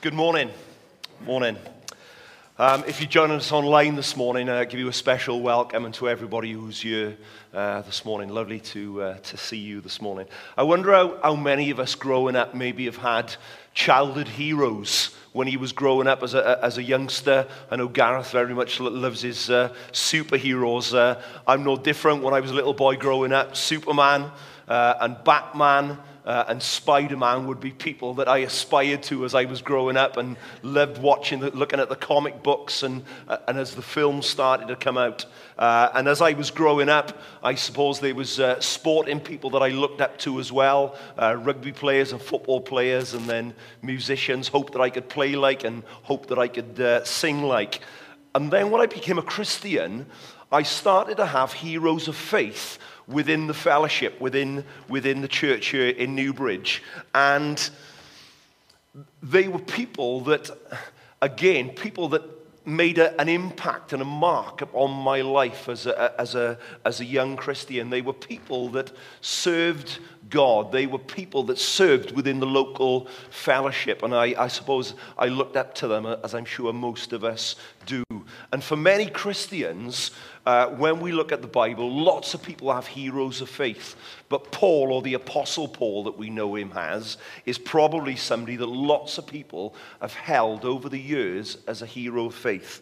Good morning. Morning. Um, if you're joining us online this morning, I uh, give you a special welcome and to everybody who's here uh, this morning. Lovely to, uh, to see you this morning. I wonder how, how many of us growing up maybe have had childhood heroes when he was growing up as a, as a youngster. I know Gareth very much loves his uh, superheroes. Uh, I'm no different when I was a little boy growing up. Superman uh, and Batman uh, and Spider Man would be people that I aspired to as I was growing up and loved watching, the, looking at the comic books and, uh, and as the films started to come out. Uh, and as I was growing up, I suppose there was uh, sporting people that I looked up to as well uh, rugby players and football players, and then musicians. Hoped that I could play like and hoped that I could uh, sing like. And then when I became a Christian, I started to have heroes of faith within the fellowship, within, within the church here in Newbridge. And they were people that, again, people that made a, an impact and a mark on my life as a, as, a, as a young Christian. They were people that served God. They were people that served within the local fellowship. And I, I suppose I looked up to them, uh, as I'm sure most of us do. And for many Christians, uh, when we look at the Bible, lots of people have heroes of faith. But Paul, or the Apostle Paul that we know him as, is probably somebody that lots of people have held over the years as a hero of faith.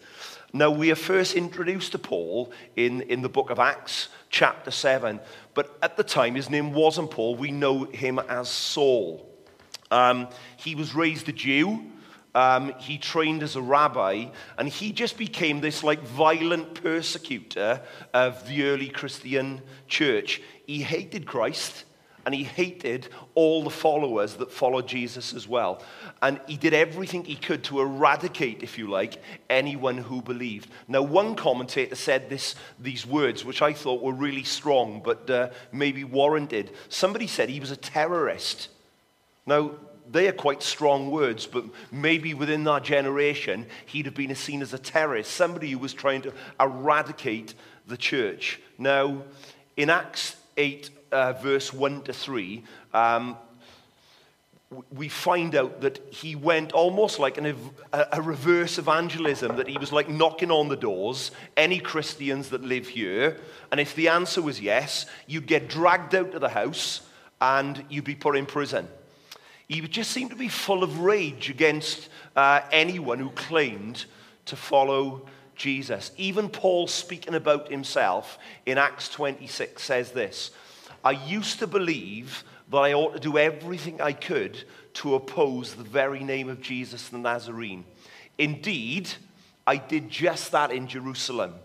Now, we are first introduced to Paul in, in the book of Acts, chapter 7. But at the time, his name wasn't Paul. We know him as Saul. Um, he was raised a Jew. Um, he trained as a rabbi, and he just became this like violent persecutor of the early Christian church. He hated Christ, and he hated all the followers that followed Jesus as well. And he did everything he could to eradicate, if you like, anyone who believed. Now, one commentator said this, these words, which I thought were really strong, but uh, maybe warranted. Somebody said he was a terrorist. Now, they are quite strong words, but maybe within that generation, he'd have been seen as a terrorist, somebody who was trying to eradicate the church. Now, in Acts 8, uh, verse 1 to 3, um, we find out that he went almost like an, a, a reverse evangelism, that he was like knocking on the doors, any Christians that live here. And if the answer was yes, you'd get dragged out of the house and you'd be put in prison. He just seemed to be full of rage against uh, anyone who claimed to follow Jesus. Even Paul, speaking about himself in Acts 26, says this I used to believe that I ought to do everything I could to oppose the very name of Jesus the Nazarene. Indeed, I did just that in Jerusalem.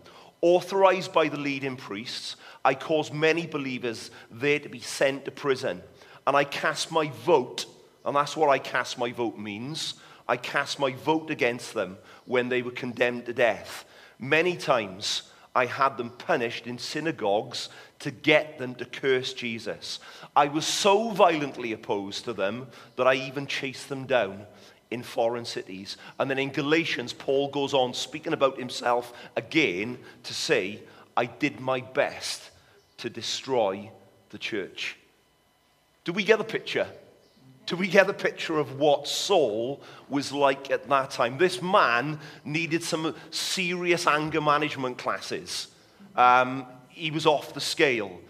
Authorized by the leading priests, I caused many believers there to be sent to prison, and I cast my vote and that's what I cast my vote means. I cast my vote against them when they were condemned to death. Many times I had them punished in synagogues to get them to curse Jesus. I was so violently opposed to them that I even chased them down in foreign cities. And then in Galatians, Paul goes on speaking about himself again to say, I did my best to destroy the church. Do we get the picture? Do we get a picture of what Saul was like at that time? This man needed some serious anger management classes. Um, he was off the scale.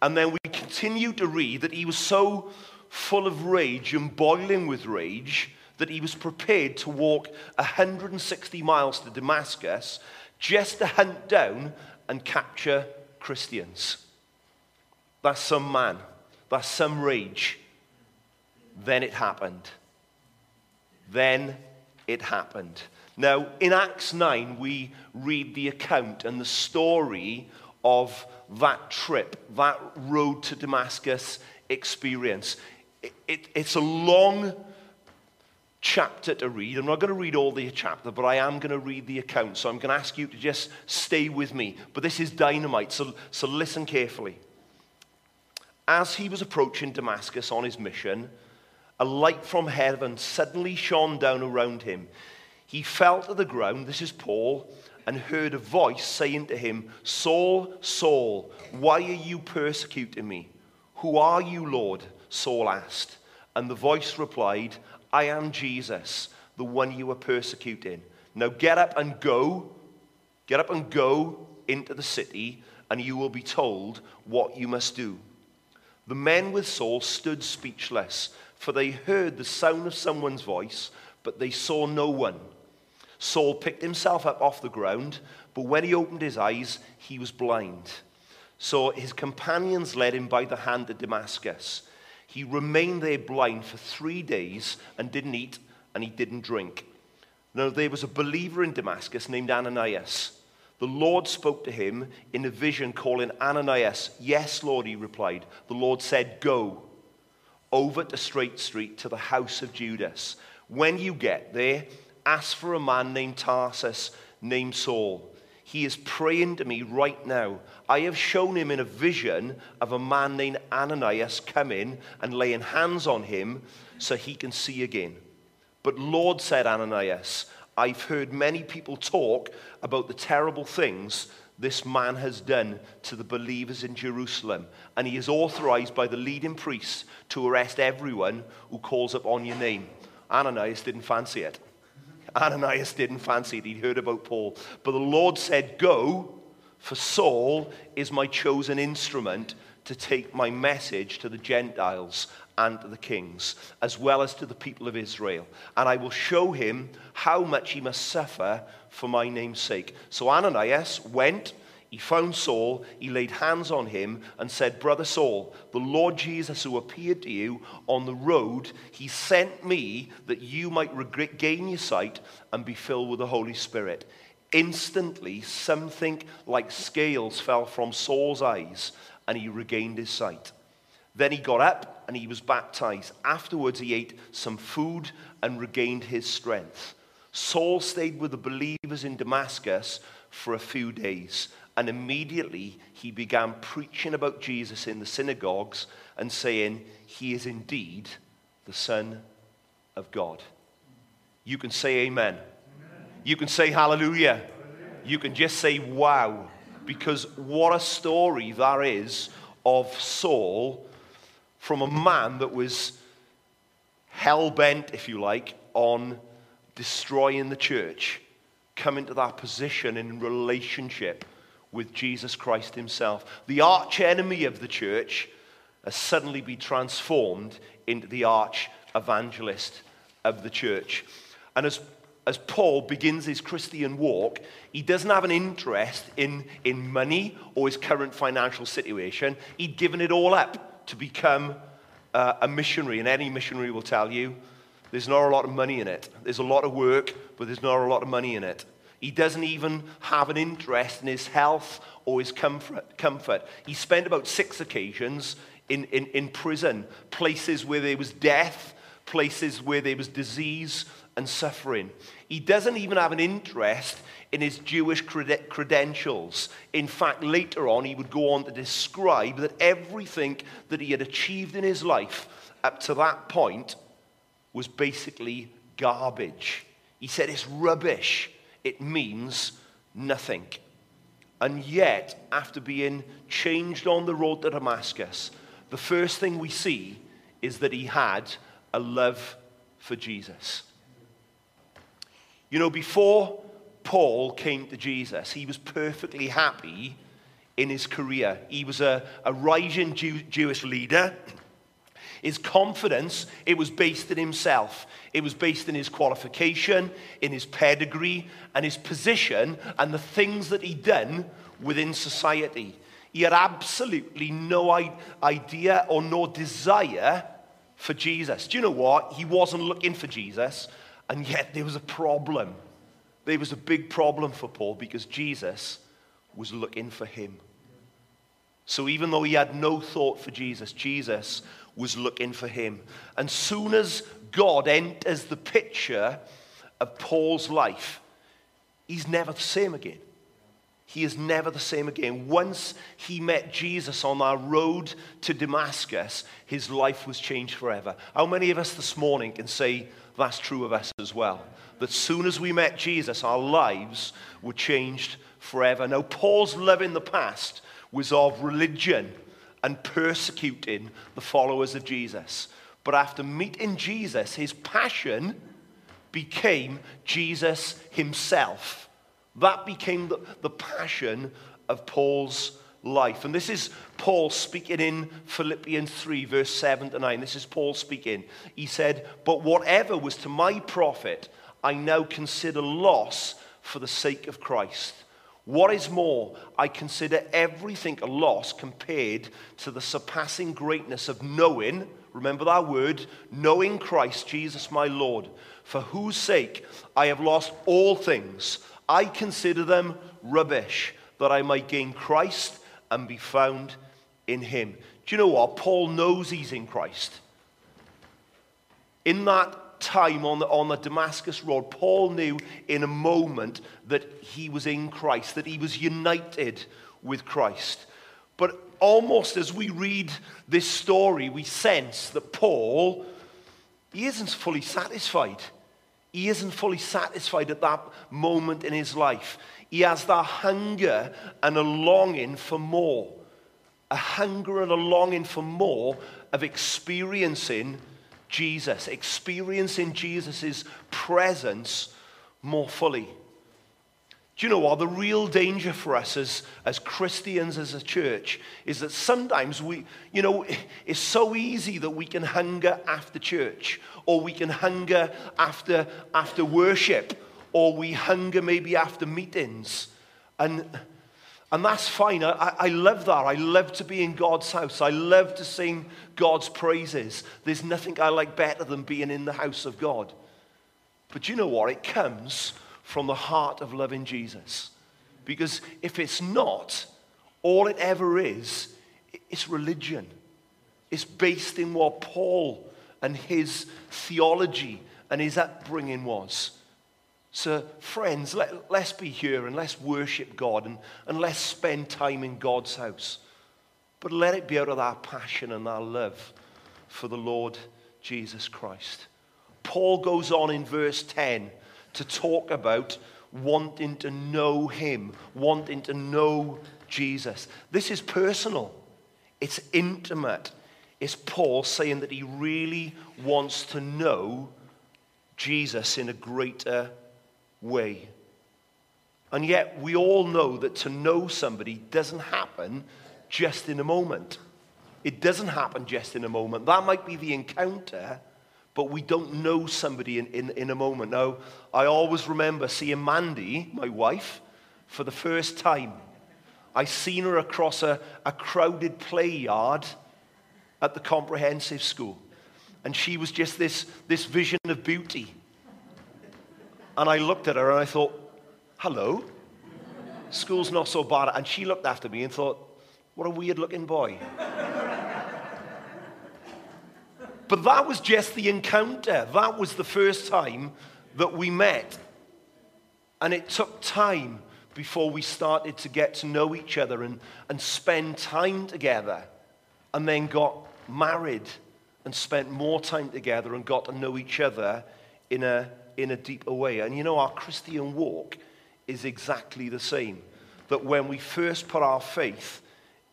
And then we continue to read that he was so full of rage and boiling with rage that he was prepared to walk 160 miles to Damascus just to hunt down and capture Christians. That's some man. That's some rage. Then it happened. Then it happened. Now, in Acts 9, we read the account and the story of that trip, that road to Damascus experience. It, it, it's a long chapter to read. I'm not going to read all the chapter, but I am going to read the account. So I'm going to ask you to just stay with me. But this is dynamite, so, so listen carefully. As he was approaching Damascus on his mission, a light from heaven suddenly shone down around him. He fell to the ground, this is Paul, and heard a voice saying to him, Saul, Saul, why are you persecuting me? Who are you, Lord? Saul asked. And the voice replied, I am Jesus, the one you are persecuting. Now get up and go. Get up and go into the city, and you will be told what you must do. The men with Saul stood speechless, for they heard the sound of someone's voice, but they saw no one. Saul picked himself up off the ground, but when he opened his eyes, he was blind. So his companions led him by the hand to Damascus. He remained there blind for three days and didn't eat and he didn't drink. Now there was a believer in Damascus named Ananias. The Lord spoke to him in a vision, calling Ananias. Yes, Lord, he replied. The Lord said, Go over to Straight Street to the house of Judas. When you get there, ask for a man named Tarsus, named Saul. He is praying to me right now. I have shown him in a vision of a man named Ananias coming and laying hands on him so he can see again. But Lord, said Ananias, I've heard many people talk about the terrible things this man has done to the believers in Jerusalem. And he is authorized by the leading priests to arrest everyone who calls upon your name. Ananias didn't fancy it. Ananias didn't fancy it. He'd heard about Paul. But the Lord said, Go, for Saul is my chosen instrument to take my message to the Gentiles and the kings, as well as to the people of Israel. And I will show him how much he must suffer for my name's sake. So Ananias went, he found Saul, he laid hands on him, and said, Brother Saul, the Lord Jesus, who appeared to you on the road, he sent me that you might regain your sight and be filled with the Holy Spirit. Instantly, something like scales fell from Saul's eyes, and he regained his sight. Then he got up and he was baptized. Afterwards, he ate some food and regained his strength. Saul stayed with the believers in Damascus for a few days, and immediately he began preaching about Jesus in the synagogues and saying, He is indeed the Son of God. You can say amen. amen. You can say hallelujah. hallelujah. You can just say wow, because what a story that is of Saul from a man that was hell bent, if you like, on destroying the church, coming to that position in relationship with Jesus Christ himself. The arch enemy of the church has suddenly been transformed into the arch evangelist of the church. And as, as Paul begins his Christian walk, he doesn't have an interest in, in money or his current financial situation. He'd given it all up to become uh, a missionary, and any missionary will tell you there's not a lot of money in it. There's a lot of work, but there's not a lot of money in it. He doesn't even have an interest in his health or his comfort. comfort. He spent about six occasions in, in, in prison, places where there was death, places where there was disease and suffering. He doesn't even have an interest in his Jewish cred- credentials. In fact, later on, he would go on to describe that everything that he had achieved in his life up to that point was basically garbage. He said it's rubbish, it means nothing. And yet, after being changed on the road to Damascus, the first thing we see is that he had a love for Jesus. You know, before Paul came to Jesus, he was perfectly happy in his career. He was a, a rising Jew, Jewish leader. His confidence, it was based in himself. It was based in his qualification, in his pedigree, and his position, and the things that he'd done within society. He had absolutely no idea or no desire for Jesus. Do you know what? He wasn't looking for Jesus, and yet there was a problem. There was a big problem for Paul because Jesus was looking for him. So even though he had no thought for Jesus, Jesus was looking for him. And soon as God enters the picture of Paul's life, he's never the same again. He is never the same again. Once he met Jesus on our road to Damascus, his life was changed forever. How many of us this morning can say that's true of us as well? that soon as we met Jesus, our lives were changed forever. Now, Paul's love in the past was of religion and persecuting the followers of Jesus. But after meeting Jesus, his passion became Jesus himself. That became the, the passion of Paul's life. And this is Paul speaking in Philippians 3, verse 7 to 9. This is Paul speaking. He said, But whatever was to my profit, I now consider loss for the sake of Christ. What is more, I consider everything a loss compared to the surpassing greatness of knowing, remember that word, knowing Christ Jesus my Lord, for whose sake I have lost all things. I consider them rubbish, that I might gain Christ and be found in him. Do you know what? Paul knows he's in Christ. In that time on the, on the Damascus Road, Paul knew in a moment that he was in Christ, that he was united with Christ. But almost as we read this story, we sense that Paul, he isn't fully satisfied. He isn't fully satisfied at that moment in his life. He has that hunger and a longing for more. A hunger and a longing for more of experiencing Jesus, experiencing Jesus' presence more fully. You know what? The real danger for us as, as Christians, as a church, is that sometimes we, you know, it's so easy that we can hunger after church, or we can hunger after, after worship, or we hunger maybe after meetings. And and that's fine. I, I love that. I love to be in God's house. I love to sing God's praises. There's nothing I like better than being in the house of God. But you know what? It comes from the heart of loving Jesus. Because if it's not, all it ever is, it's religion. It's based in what Paul and his theology and his upbringing was. So, friends, let, us be here and let's worship God and, and let's spend time in God's house. But let it be out of our passion and our love for the Lord Jesus Christ. Paul goes on in verse 10 to talk about wanting to know Him, wanting to know Jesus. This is personal, it's intimate. It's Paul saying that he really wants to know Jesus in a greater way. And yet, we all know that to know somebody doesn't happen just in a moment. It doesn't happen just in a moment. That might be the encounter, but we don't know somebody in, in, in a moment. Now, I always remember seeing Mandy, my wife, for the first time. I seen her across a, a crowded play yard at the comprehensive school. And she was just this, this vision of beauty. And I looked at her and I thought, hello, school's not so bad. And she looked after me and thought, what a weird looking boy. But that was just the encounter. That was the first time that we met. And it took time before we started to get to know each other and, and spend time together. And then got married and spent more time together and got to know each other in a in a deeper way. And you know, our Christian walk is exactly the same. That when we first put our faith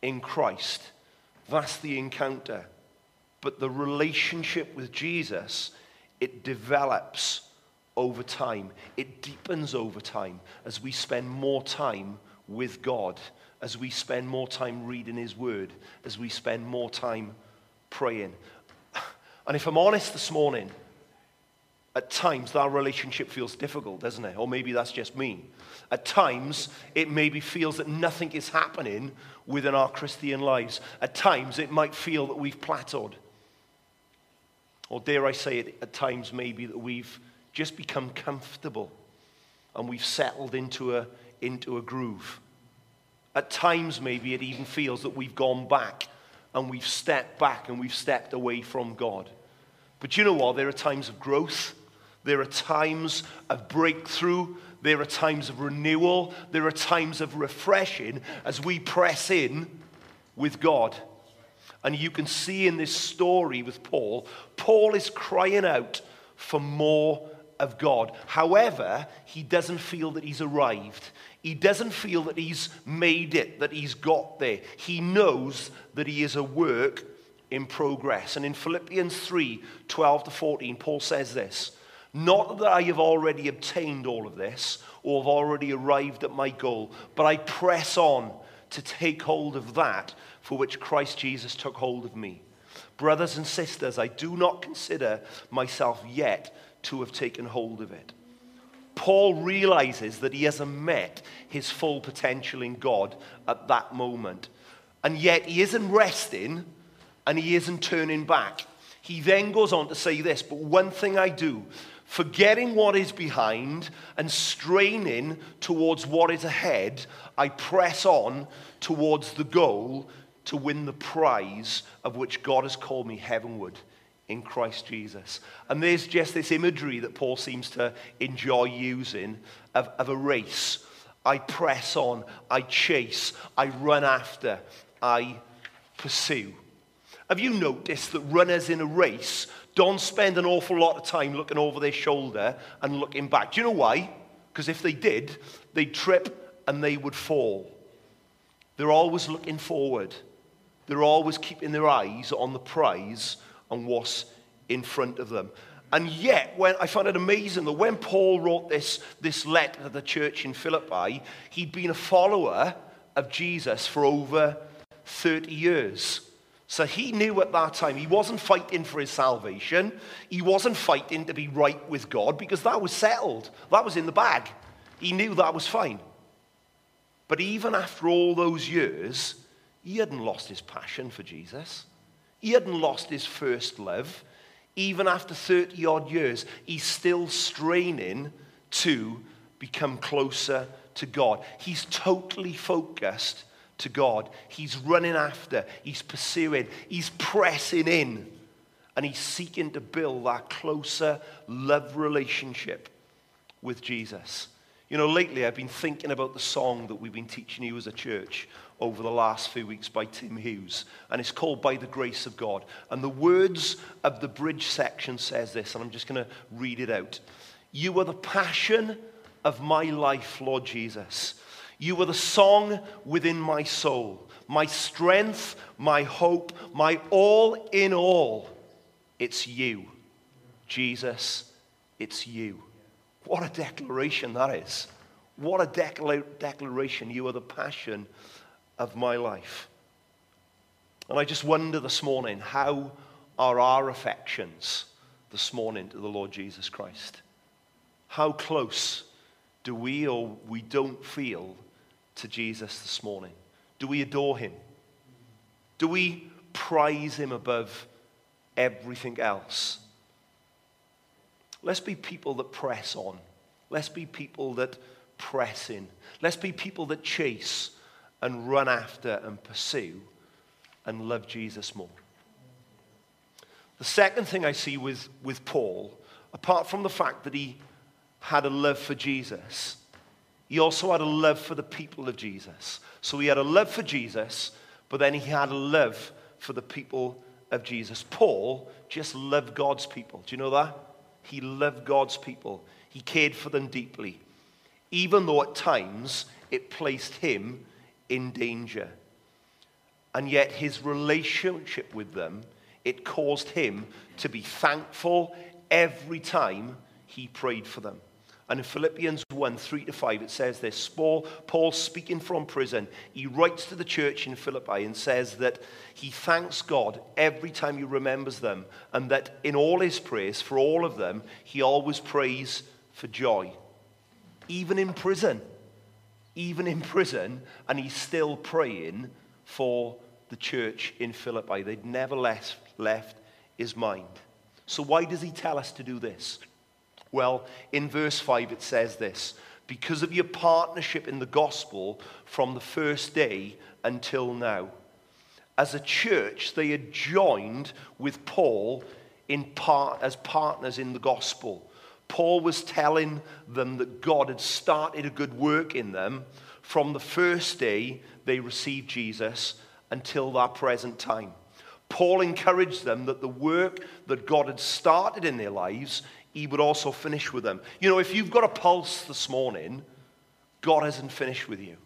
in Christ, that's the encounter. But the relationship with Jesus, it develops over time. It deepens over time as we spend more time with God, as we spend more time reading His Word, as we spend more time praying. And if I'm honest this morning, at times, that relationship feels difficult, doesn't it? Or maybe that's just me. At times, it maybe feels that nothing is happening within our Christian lives. At times, it might feel that we've plateaued. Or dare I say it, at times, maybe that we've just become comfortable and we've settled into a, into a groove. At times, maybe it even feels that we've gone back and we've stepped back and we've stepped away from God. But you know what? There are times of growth there are times of breakthrough. There are times of renewal. There are times of refreshing as we press in with God. And you can see in this story with Paul, Paul is crying out for more of God. However, he doesn't feel that he's arrived. He doesn't feel that he's made it, that he's got there. He knows that he is a work in progress. And in Philippians 3 12 to 14, Paul says this Not that I have already obtained all of this or have already arrived at my goal, but I press on to take hold of that for which Christ Jesus took hold of me. Brothers and sisters, I do not consider myself yet to have taken hold of it. Paul realizes that he hasn't met his full potential in God at that moment. And yet he isn't resting and he isn't turning back. He then goes on to say this, but one thing I do, forgetting what is behind and straining towards what is ahead, I press on towards the goal to win the prize of which God has called me heavenward in Christ Jesus. And there's just this imagery that Paul seems to enjoy using of, of a race. I press on, I chase, I run after, I pursue. Have you noticed that runners in a race don't spend an awful lot of time looking over their shoulder and looking back? Do you know why? Because if they did, they'd trip and they would fall. They're always looking forward. They're always keeping their eyes on the prize and what's in front of them. And yet, when I find it amazing that when Paul wrote this, this letter to the church in Philippi, he'd been a follower of Jesus for over 30 years. So he knew at that time he wasn't fighting for his salvation. He wasn't fighting to be right with God because that was settled. That was in the bag. He knew that was fine. But even after all those years, he hadn't lost his passion for Jesus. He hadn't lost his first love. Even after 30 odd years, he's still straining to become closer to God. He's totally focused to God. He's running after, he's pursuing, he's pressing in, and he's seeking to build that closer love relationship with Jesus. You know, lately I've been thinking about the song that we've been teaching you as a church over the last few weeks by Tim Hughes, and it's called By the Grace of God. And the words of the bridge section says this, and I'm just going to read it out. You are the passion of my life, Lord Jesus. You are the song within my soul, my strength, my hope, my all in all. It's you, Jesus, it's you. What a declaration that is. What a decla- declaration. You are the passion of my life. And I just wonder this morning how are our affections this morning to the Lord Jesus Christ? How close do we or we don't feel to Jesus this morning? Do we adore him? Do we prize him above everything else? Let's be people that press on. Let's be people that press in. Let's be people that chase and run after and pursue and love Jesus more. The second thing I see with, with Paul, apart from the fact that he had a love for Jesus, he also had a love for the people of Jesus. So he had a love for Jesus, but then he had a love for the people of Jesus. Paul just loved God's people. Do you know that? He loved God's people. He cared for them deeply, even though at times it placed him in danger. And yet his relationship with them, it caused him to be thankful every time he prayed for them. And in Philippians 1 3 to 5, it says this Paul, Paul, speaking from prison, he writes to the church in Philippi and says that he thanks God every time he remembers them, and that in all his prayers for all of them, he always prays for joy, even in prison even in prison, and he's still praying for the church in Philippi. They'd never left, left his mind. So, why does he tell us to do this? Well, in verse 5, it says this because of your partnership in the gospel from the first day until now. As a church, they had joined with Paul in part, as partners in the gospel. Paul was telling them that God had started a good work in them from the first day they received Jesus until that present time. Paul encouraged them that the work that God had started in their lives, he would also finish with them. You know, if you've got a pulse this morning, God hasn't finished with you.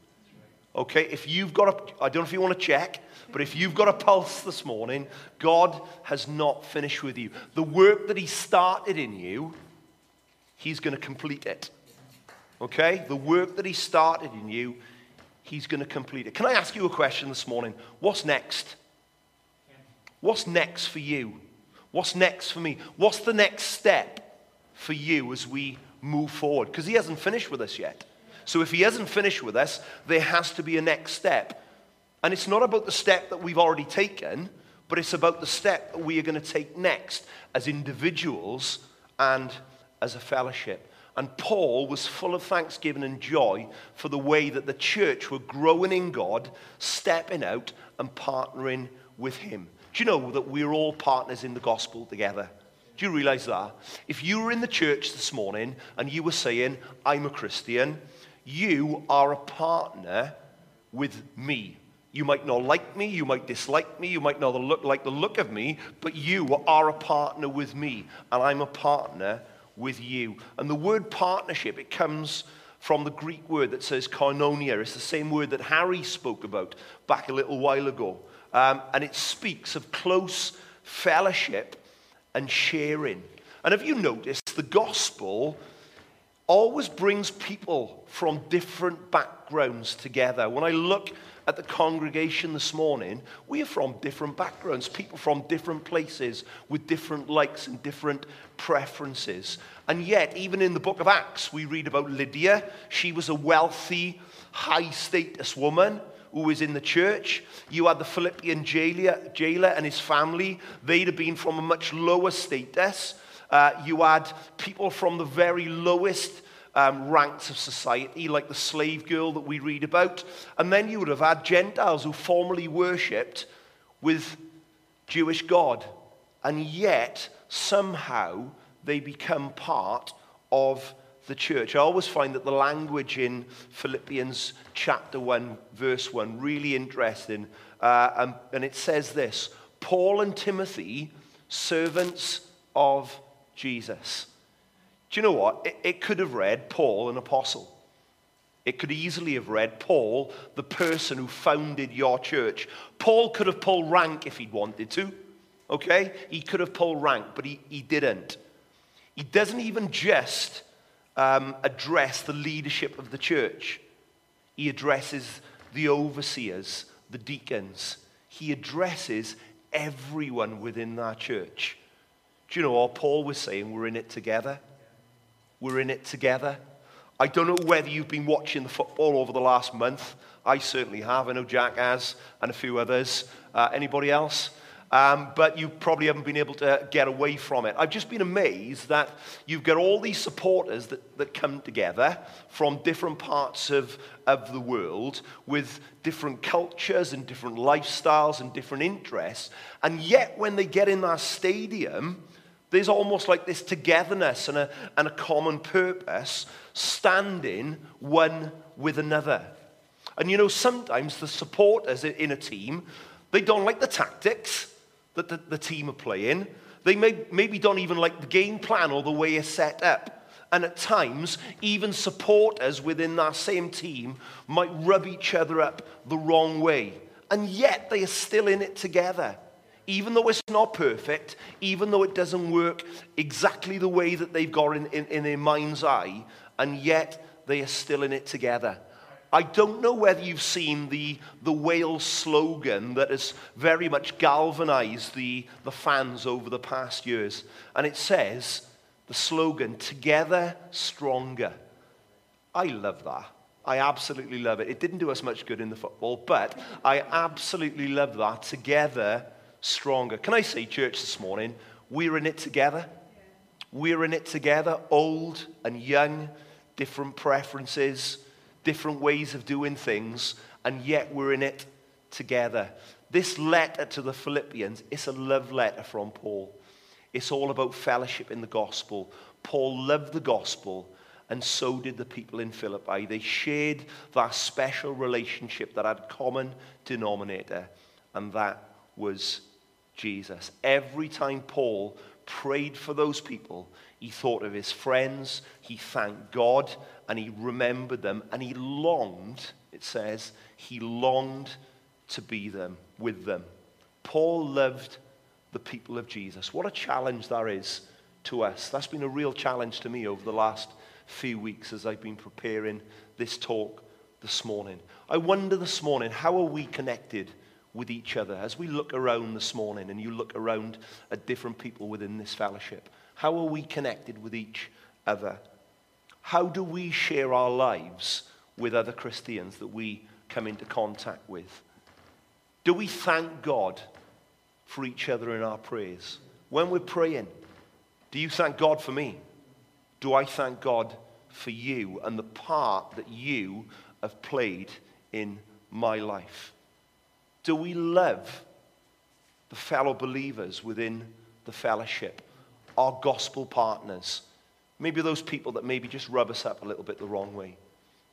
Okay, if you've got a, I don't know if you want to check, but if you've got a pulse this morning, God has not finished with you. The work that He started in you, He's going to complete it. Okay? The work that He started in you, He's going to complete it. Can I ask you a question this morning? What's next? What's next for you? What's next for me? What's the next step for you as we move forward? Because He hasn't finished with us yet. So if He hasn't finished with us, there has to be a next step. And it's not about the step that we've already taken, but it's about the step that we are going to take next as individuals and as a fellowship. And Paul was full of thanksgiving and joy for the way that the church were growing in God, stepping out and partnering with him. Do you know that we're all partners in the gospel together? Do you realize that? If you were in the church this morning and you were saying, I'm a Christian, you are a partner with me. You might not like me, you might dislike me, you might not look like the look of me, but you are a partner with me, and I'm a partner with you. And the word partnership, it comes from the Greek word that says koinonia. It's the same word that Harry spoke about back a little while ago. Um, and it speaks of close fellowship and sharing. And have you noticed the gospel always brings people from different backgrounds together? When I look at the congregation this morning, we are from different backgrounds, people from different places with different likes and different preferences. And yet, even in the book of Acts, we read about Lydia. She was a wealthy, high status woman who was in the church. You had the Philippian jailer, jailer and his family. They'd have been from a much lower status. Uh, you had people from the very lowest um, ranks of society, like the slave girl that we read about. And then you would have had Gentiles who formerly worshipped with Jewish God. And yet, somehow, they become part of the church. I always find that the language in Philippians chapter 1, verse 1, really interesting. Uh, and, and it says this Paul and Timothy, servants of Jesus. Do you know what? It, it could have read Paul, an apostle. It could easily have read Paul, the person who founded your church. Paul could have pulled rank if he'd wanted to. Okay? He could have pulled rank, but he, he didn't. He doesn't even just um, address the leadership of the church, he addresses the overseers, the deacons. He addresses everyone within that church. Do you know what Paul was saying? We're in it together. We're in it together. I don't know whether you've been watching the football over the last month. I certainly have. I know Jack has, and a few others. Uh, anybody else? Um, but you probably haven't been able to get away from it. I've just been amazed that you've got all these supporters that, that come together from different parts of, of the world with different cultures and different lifestyles and different interests. And yet, when they get in that stadium, there's almost like this togetherness and a, and a common purpose standing one with another. And you know, sometimes the supporters in a team, they don't like the tactics that the, the team are playing. They may, maybe don't even like the game plan or the way it's set up. And at times, even supporters within that same team might rub each other up the wrong way. And yet they are still in it together even though it's not perfect, even though it doesn't work exactly the way that they've got in, in, in, their mind's eye, and yet they are still in it together. I don't know whether you've seen the, the Wales slogan that has very much galvanized the, the fans over the past years. And it says, the slogan, Together Stronger. I love that. I absolutely love it. It didn't do us much good in the football, but I absolutely love that. Together stronger. Can I say, church, this morning, we're in it together? We're in it together, old and young, different preferences, different ways of doing things, and yet we're in it together. This letter to the Philippians is a love letter from Paul. It's all about fellowship in the gospel. Paul loved the gospel, and so did the people in Philippi. They shared that special relationship that had common denominator, and that was Jesus. Every time Paul prayed for those people, he thought of his friends, he thanked God, and he remembered them, and he longed, it says, he longed to be them with them. Paul loved the people of Jesus. What a challenge that is to us. That's been a real challenge to me over the last few weeks as I've been preparing this talk this morning. I wonder this morning, how are we connected with each other? As we look around this morning and you look around at different people within this fellowship, how are we connected with each other? How do we share our lives with other Christians that we come into contact with? Do we thank God for each other in our prayers? When we're praying, do you thank God for me? Do I thank God for you and the part that you have played in my life? Do we love the fellow believers within the fellowship, our gospel partners? Maybe those people that maybe just rub us up a little bit the wrong way.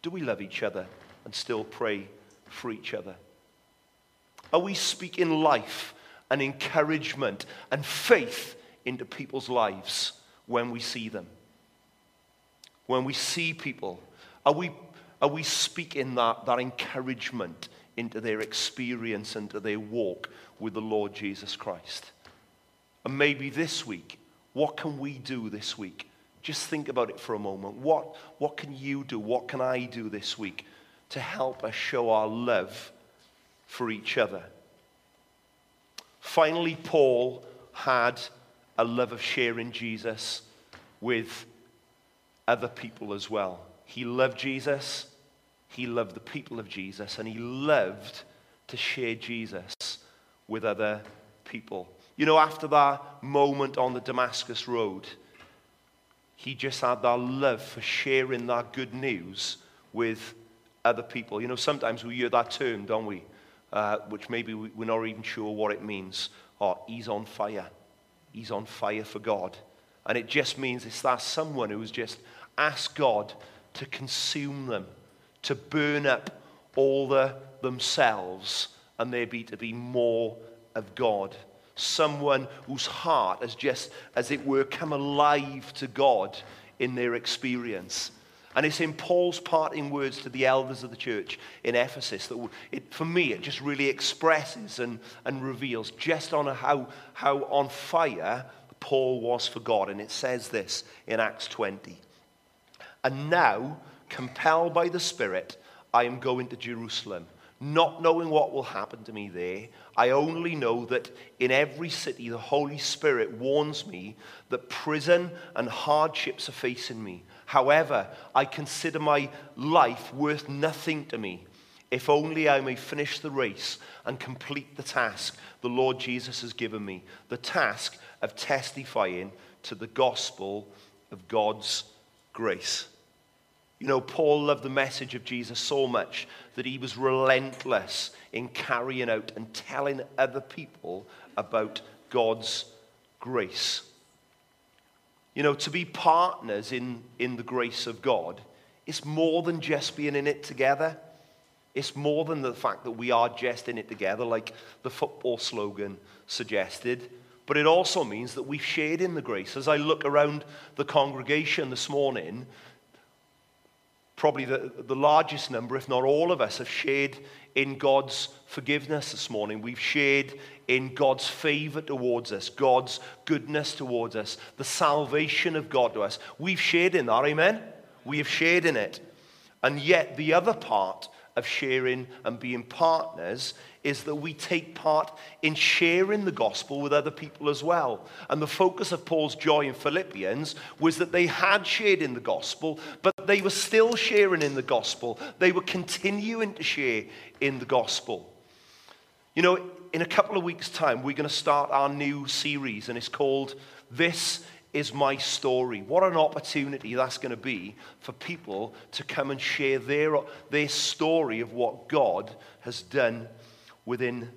Do we love each other and still pray for each other? Are we speaking life and encouragement and faith into people's lives when we see them? When we see people, are we, are we speaking that, that encouragement into their experience, into their walk with the Lord Jesus Christ? And maybe this week, what can we do this week? Just think about it for a moment. What, what can you do? What can I do this week to help us show our love for each other? Finally, Paul had a love of sharing Jesus with other people as well. He loved Jesus, he loved the people of Jesus, and he loved to share Jesus with other people. You know, after that moment on the Damascus Road, he just had that love for sharing that good news with other people. You know, sometimes we hear that term, don't we? Uh, which maybe we're not even sure what it means. Oh, he's on fire. He's on fire for God. And it just means it's that someone who's just asked God to consume them, to burn up all the themselves, and there be to be more of God. Someone whose heart has just, as it were, come alive to God in their experience. And it's in Paul's parting words to the elders of the church in Ephesus that, it, for me, it just really expresses and, and reveals just on how, how on fire Paul was for God. And it says this in Acts 20. And now, compelled by the Spirit, I am going to Jerusalem, not knowing what will happen to me there. I only know that in every city the Holy Spirit warns me that prison and hardships are facing me. However, I consider my life worth nothing to me, if only I may finish the race and complete the task the Lord Jesus has given me the task of testifying to the gospel of God's grace. You know, Paul loved the message of Jesus so much that he was relentless in carrying out and telling other people about God's grace. You know, to be partners in, in the grace of God is more than just being in it together. It's more than the fact that we are just in it together, like the football slogan suggested. But it also means that we've shared in the grace. As I look around the congregation this morning, probably the, the largest number, if not all of us, have shared in God's forgiveness this morning. We've shared in God's favor towards us, God's goodness towards us, the salvation of God to us. We've shared in that, amen? We have shared in it. And yet, the other part of sharing and being partners is that we take part in sharing the gospel with other people as well. And the focus of Paul's joy in Philippians was that they had shared in the gospel, but they were still sharing in the gospel. They were continuing to share in the gospel. You know, in a couple of weeks' time, we're going to start our new series, and it's called This is My Story. What an opportunity that's going to be for people to come and share their, their story of what God has done within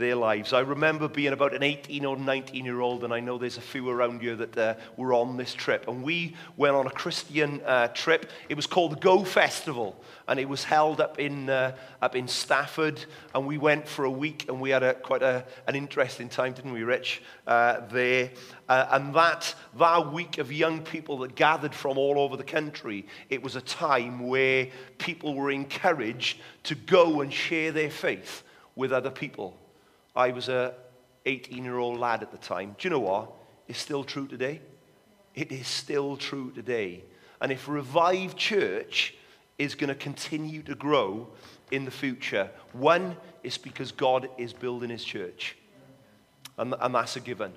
their lives. I remember being about an 18 or 19 year old, and I know there's a few around here that uh, were on this trip. And we went on a Christian uh, trip. It was called the Go Festival, and it was held up in, uh, up in Stafford. And we went for a week, and we had a, quite a, an interesting time, didn't we, Rich, uh, there. Uh, and that, that week of young people that gathered from all over the country, it was a time where people were encouraged to go and share their faith with other people. I was a 18 year old lad at the time. Do you know what? It's still true today. it is still true today. And if Revive Church is going to continue to grow in the future, one is because God is building his church. And, and that's a given.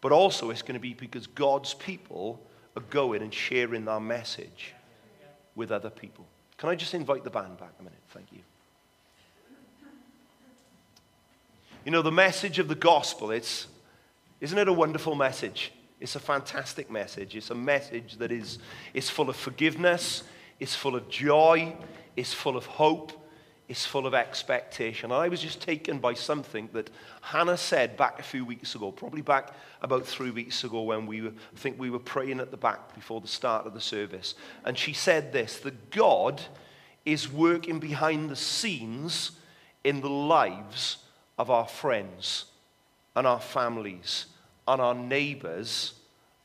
But also, it's going to be because God's people are going and sharing their message with other people. Can I just invite the band back a minute? Thank you. You know, the message of the gospel, it's, isn't it a wonderful message? It's a fantastic message. It's a message that is, is full of forgiveness, it's full of joy, it's full of hope, it's full of expectation. And I was just taken by something that Hannah said back a few weeks ago, probably back about three weeks ago when we were, I think we were praying at the back before the start of the service. And she said this that God is working behind the scenes in the lives of our friends and our families and our neighbors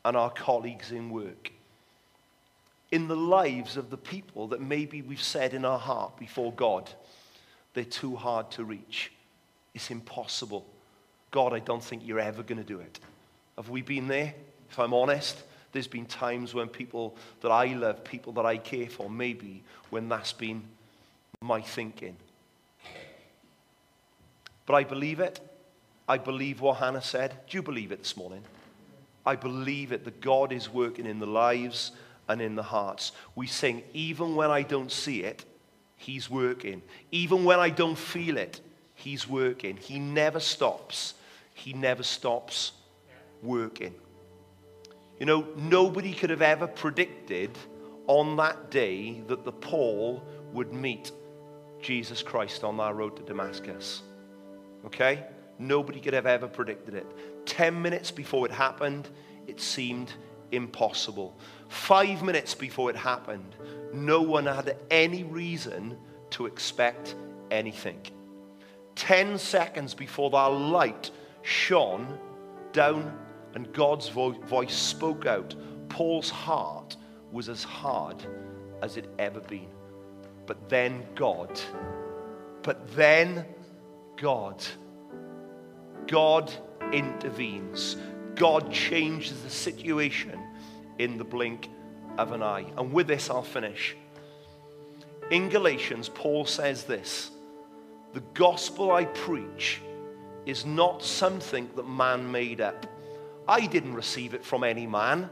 and our colleagues in work. In the lives of the people that maybe we've said in our heart before God, they're too hard to reach. It's impossible. God, I don't think you're ever going to do it. Have we been there? If I'm honest, there's been times when people that I love, people that I care for, maybe when that's been my thinking. But I believe it. I believe what Hannah said. Do you believe it this morning? I believe it that God is working in the lives and in the hearts. We sing, even when I don't see it, He's working. Even when I don't feel it, He's working. He never stops. He never stops working. You know, nobody could have ever predicted on that day that the Paul would meet Jesus Christ on that road to Damascus. Okay? Nobody could have ever predicted it. Ten minutes before it happened, it seemed impossible. Five minutes before it happened, no one had any reason to expect anything. Ten seconds before that light shone down and God's vo- voice spoke out, Paul's heart was as hard as it ever been. But then God, but then God God intervenes. God changes the situation in the blink of an eye. And with this, I'll finish. In Galatians, Paul says this The gospel I preach is not something that man made up. I didn't receive it from any man,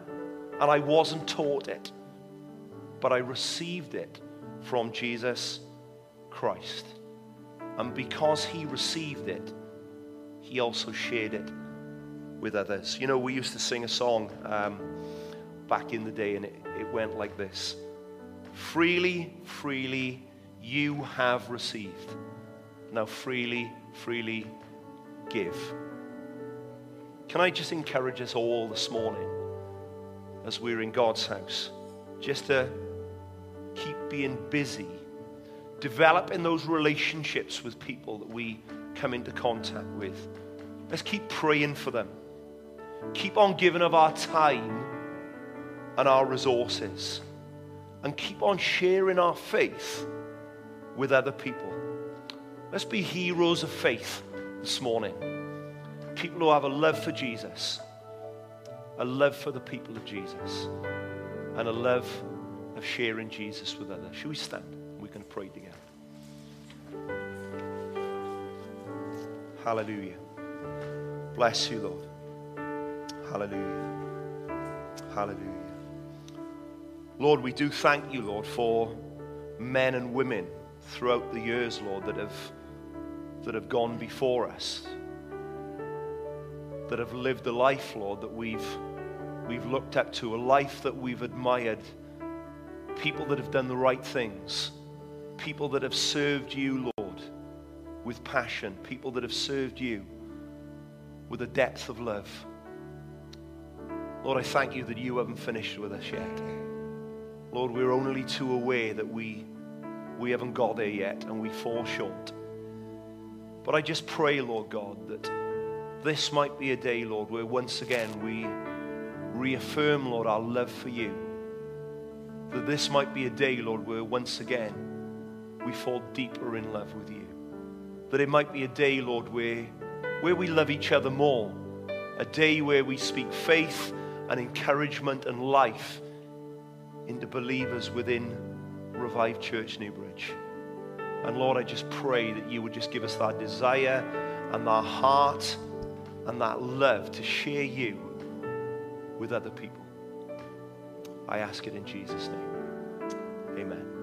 and I wasn't taught it, but I received it from Jesus Christ. And because he received it, he also shared it with others. You know, we used to sing a song um, back in the day, and it, it went like this Freely, freely you have received. Now, freely, freely give. Can I just encourage us all this morning as we're in God's house just to keep being busy, developing those relationships with people that we come into contact with. Let's keep praying for them. Keep on giving of our time and our resources. And keep on sharing our faith with other people. Let's be heroes of faith this morning. People who have a love for Jesus, a love for the people of Jesus, and a love of sharing Jesus with others. Should we stand? We can pray together. Hallelujah. Bless you, Lord. Hallelujah. Hallelujah. Lord, we do thank you, Lord, for men and women throughout the years, Lord, that have, that have gone before us, that have lived a life, Lord, that we've, we've looked up to, a life that we've admired, people that have done the right things, people that have served you, Lord with passion, people that have served you with a depth of love. Lord, I thank you that you haven't finished with us yet. Lord, we're only too aware that we, we haven't got there yet and we fall short. But I just pray, Lord God, that this might be a day, Lord, where once again we reaffirm, Lord, our love for you. That this might be a day, Lord, where once again we fall deeper in love with you that it might be a day, Lord, where, where we love each other more, a day where we speak faith and encouragement and life into believers within Revive Church Newbridge. And Lord, I just pray that you would just give us that desire and that heart and that love to share you with other people. I ask it in Jesus' name. Amen.